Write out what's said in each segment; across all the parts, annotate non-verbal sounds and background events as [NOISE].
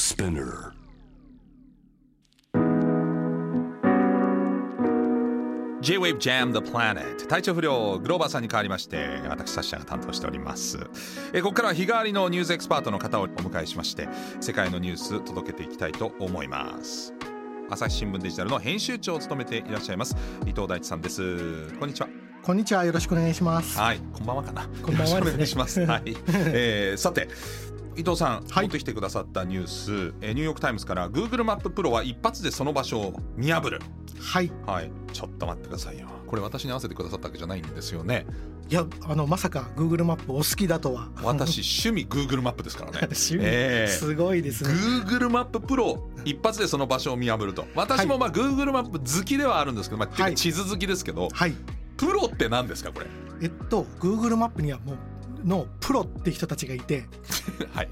Spinner. J-Wave Jam the Planet 体調不良グローバーさんに代わりまして私サッシャが担当しております。えここからは日替わりのニュースエキスパートの方をお迎えしまして世界のニュース届けていきたいと思います。朝日新聞デジタルの編集長を務めていらっしゃいます伊藤大地さんです。こんにちは。こんにちはよろしくお願いします。はいこんばんはかな。こんばんはよろしくお願いします。はい、えー、さて伊藤さん、はい持ってきてくださったニュース、えーニューヨーク・タイムズから Google マッププロは一発でその場所を見破る。はい。はい。ちょっと待ってくださいよ。これ私に合わせてくださったわけじゃないんですよね。いやあのまさか Google マップお好きだとは。私趣味 Google マップですからね。[LAUGHS] 趣味、ええ。すごいですね。Google マッププロ一発でその場所を見破ると。私もまあ Google マップ好きではあるんですけど、まあ、地図好きですけど、はい。プロって何ですかこれ？えっと Google マップにはもうのプロって人たちがいて。[LAUGHS] はい。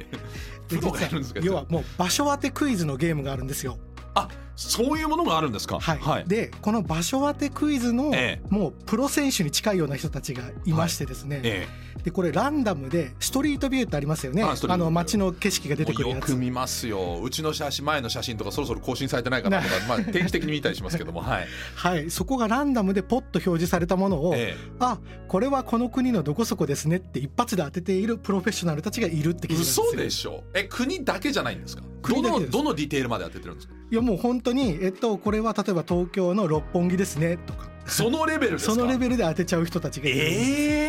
で実は要はもう場所当てクイズのゲームがあるんですよ。あそういうものがあるんですか？はい、でこの場所当てクイズの、えもうプロ選手に近いような人たちがいましてですね、えでこれランダムでストリートビューってありますよね。あの街の景色が出てくるやつ。よく見ますよ。うちの写真前の写真とかそろそろ更新されてないかなとか、まあ、定期的に見たりしますけども。[LAUGHS] はい、はい。そこがランダムでポッと表示されたものを、えあこれはこの国のどこそこですねって一発で当てているプロフェッショナルたちがいるってえ記事なんですよ。嘘でしょ。え国だけじゃないんですか？どのどのディテールまで当ててるんですか？いやもう本当にえっとこれは例えば東京の六本木ですねとか。そのレベルですか？そのレベルで当てちゃう人たちがいる、え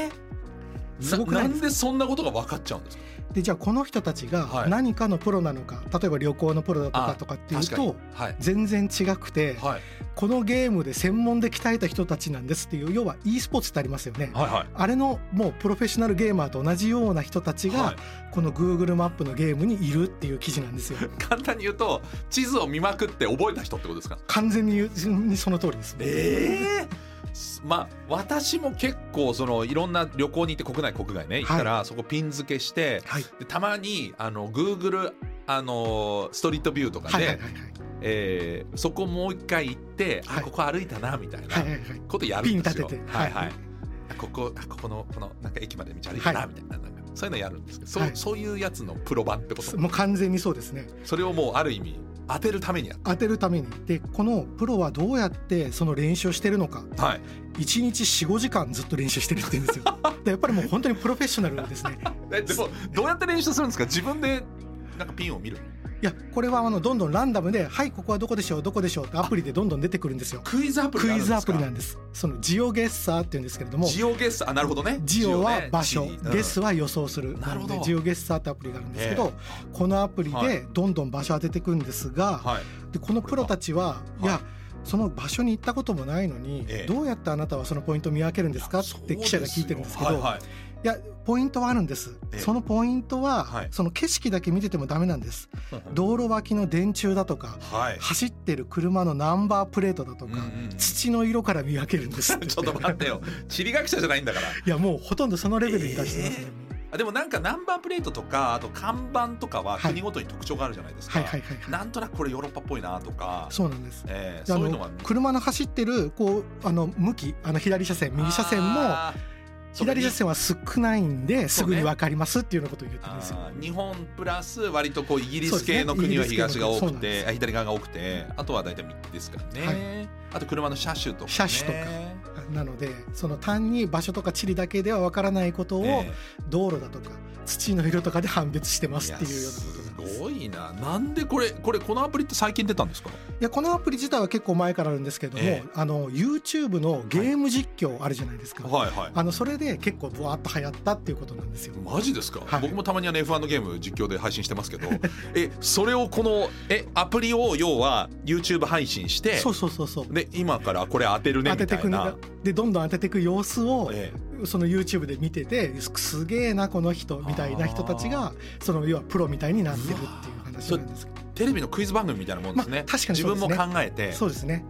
えすごくないなんでそんなことが分かっちゃうんですか？でじゃあこの人たちはい。が何かのプロなのか、例えば旅行のプロだとかとかっていうとはい。全然違くて、はい。このゲームで専門で鍛えた人たちなんですっていう要は e スポーツってありますよね。はいはい。あれのもうプロフェッショナルゲーマーと同じような人たちがはい。この Google マップのゲームにいるっていう記事なんですよ。簡単に言うと地図を見まくって覚えた人ってことですか？完全にその通りです。ええまあ私も結構そのいろんな旅行に行って国内国外ね行ったら、そこピン付けしてはい。でたまにあの Google あのストリートビューとかで、はいはいはいはいえーそこもう一回行って、はいあここ歩いたなみたいなはいはいはい。ことやるんですよ。ピン立ててはいははいい。あここあここのこのなんか駅まで道歩いたなはいみたいな,、なんかそういうのやるんですけど、そうはいそういうやつのプロ版ってこと？もう完全にそうですね。それをもうある意味当てるために当てるために。でこのプロはどうやってその練習をしてるのか。たはい。1日45時間ずっと練習してるって言うんですよ。[LAUGHS] でやっぱりもう本当にプロフェッショナルですね。[LAUGHS] えでもどうやって練習するんですか？自分でなんかピンを見る？いやこれはあのどんどんランダムで「はいここはどこでしょうどこでしょう」ってアプリでどんどん出てくるんですよ。クイズアプリクイズアプリなんです。そのジオゲッサーっていうんですけれども。ジオゲスあなるほどね。ジオは場所、ね。うん。ゲスは予想する。なるほど。ジオゲッサーってアプリがあるんですけど、えこのアプリはい。でどんどん場所当てていくんですが、はい。でこのプロたちは、い、やはいその場所に行ったこともないのに、ええ。どうやってあなたはそのポイントを見分けるんですか？って記者が聞いてるんですけど、はいやポイントはあるんです、ええ。そのポイントは、はい。その景色だけ見ててもダメなんです。道路脇の電柱だとかはい。走ってる車のナンバープレートだとか、うんうん土の色から見分けるんです [LAUGHS] ちょっと待ってよ。地理学者じゃないんだから。いやもうほとんどそのレベルに達してますね、あでもなんかナンバープレートとかあと看板とかははい。国ごとに特徴があるじゃないですか、なんとなくこれヨーロッパっぽいなとか、そうなんです。えーそういうのは。の車の走ってるこうあの向きあの左車線右車線も左車線は少ないんですぐに分かりますっていうようなことを言ってるんですよ。あー日本プラス割とこうイギリス系の国は東が多くてあ左側が多くてあとは大体右ですからね、はい。あと車の車種とか、ね、車種とか。なのでその単に場所とか地理だけでは分からないことをえ道路だとか土の色とかで判別してますっていうようなことごいな。なんでこれこれこのアプリって最近出たんですか？いやこのアプリ自体は結構前からあるんですけども、ええ。あの YouTube のゲーム実況あるじゃないですか、はいはいあのそれで結構ブワーッと流行ったっていうことなんですよ。マジですか、はい。僕もたまにあの F1 のゲーム実況で配信してますけど [LAUGHS] えそれをこのえアプリを要は YouTube 配信してそうそうそうそう。で今からこれ当てるね当ててくみたいな、でどんどん当てていく様子をえその YouTube で見ててすげえなこの人みたいな人たちがその要はプロみたいになってるっていう話なんですけど。えテレビのクイズ番組みたいなもんですね、まあ確かに自分も考えて。そうですね。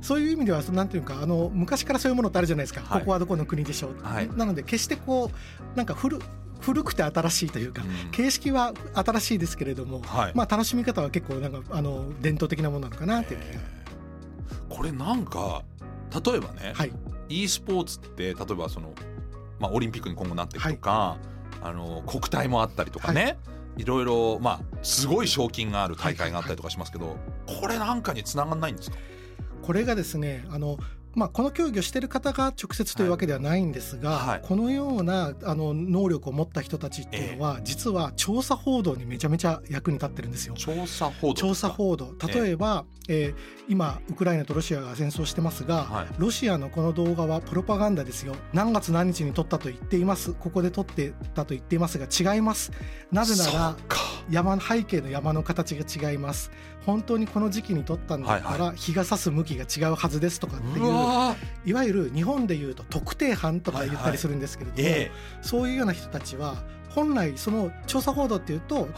そういう意味ではなんていうかあの昔からそういうものってあるじゃないですか、はい。ここはどこの国でしょう、はい。なので決してこうなんか古古くて新しいというか、うん。形式は新しいですけれども、はい。まあ楽しみ方は結構なんかあの伝統的なものなのかなっていう気が、これなんか例えばね、はい。e スポーツって例えばその、まあ、オリンピックに今後なっていくとか、あの国体もあったりとかね、い。ろいろまあすごい賞金がある大会があったりとかしますけど、これなんかにつながんないんですか？これがですねあのまあ、この競技をしている方が直接というわけではないんですが、はい。はい、このようなあの能力を持った人たちっていうのは、えー、実は調査報道にめちゃめちゃ役に立ってるんですよ。調査報道調査報道。例え。ば、えー、えー、今ウクライナとロシアが戦争してますが、はい、ロシアのこの動画はプロパガンダですよ。何月何日に撮ったと言っています。ここで撮ってたと言っていますが違います。なぜなら山の背景の山の形が違います本当にこの時期に撮ったんだったら日が差す向きが違うはずですとかっていういわゆる日本でいうと特定班とか言ったりするんですけれども、そういうような人たちは本来その調査報道っていうと、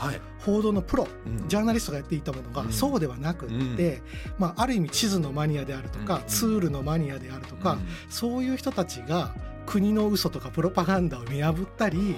報道のプロ、うん、ジャーナリストがやっていたものがそうではなくって、うん、まあ、ある意味地図のマニアであるとか、うん、ツールのマニアであるとか、そういう人たちが国の嘘とかプロパガンダを見破ったり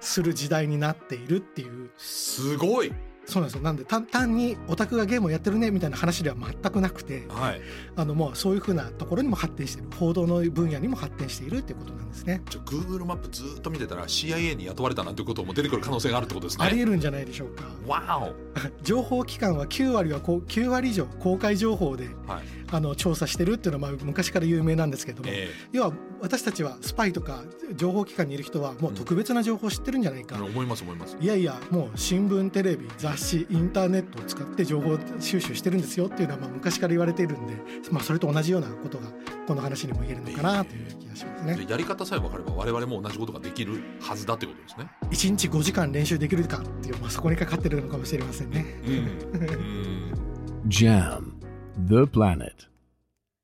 する時代になっているっていう。すごいそうなんですよ。なんで単にオタクがゲームをやってるねみたいな話では全くなくて、はい、あのもうそういうふうなところにも発展している報道の分野にも発展しているっていうことなんですね。じゃあ Google マップずっと見てたら CIA に雇われたなんてことも出てくる可能性があるってことですね。ありえるんじゃないでしょうかわお。情報機関は9割はこう9割以上公開情報で、はい、あの調査してるっていうのはまあ昔から有名なんですけども、えー、要は私たちはスパイとか情報機関にいる人はもう特別な情報を知ってるんじゃないか、うん、思います思います。いやいやもう新聞テレビ雑誌インターネットを使って情報収集してるんですよっていうのはまあ昔から言われているんで、まあ、それと同じようなことがこの話にも言えるのかなという気がしますね、えー、やり方さえ分かれば我々も同じことができるはずだということですね。1日5時間練習できるかっていう、まあ、そこにかかってるのかもしれませんね、うん、JAM The Planet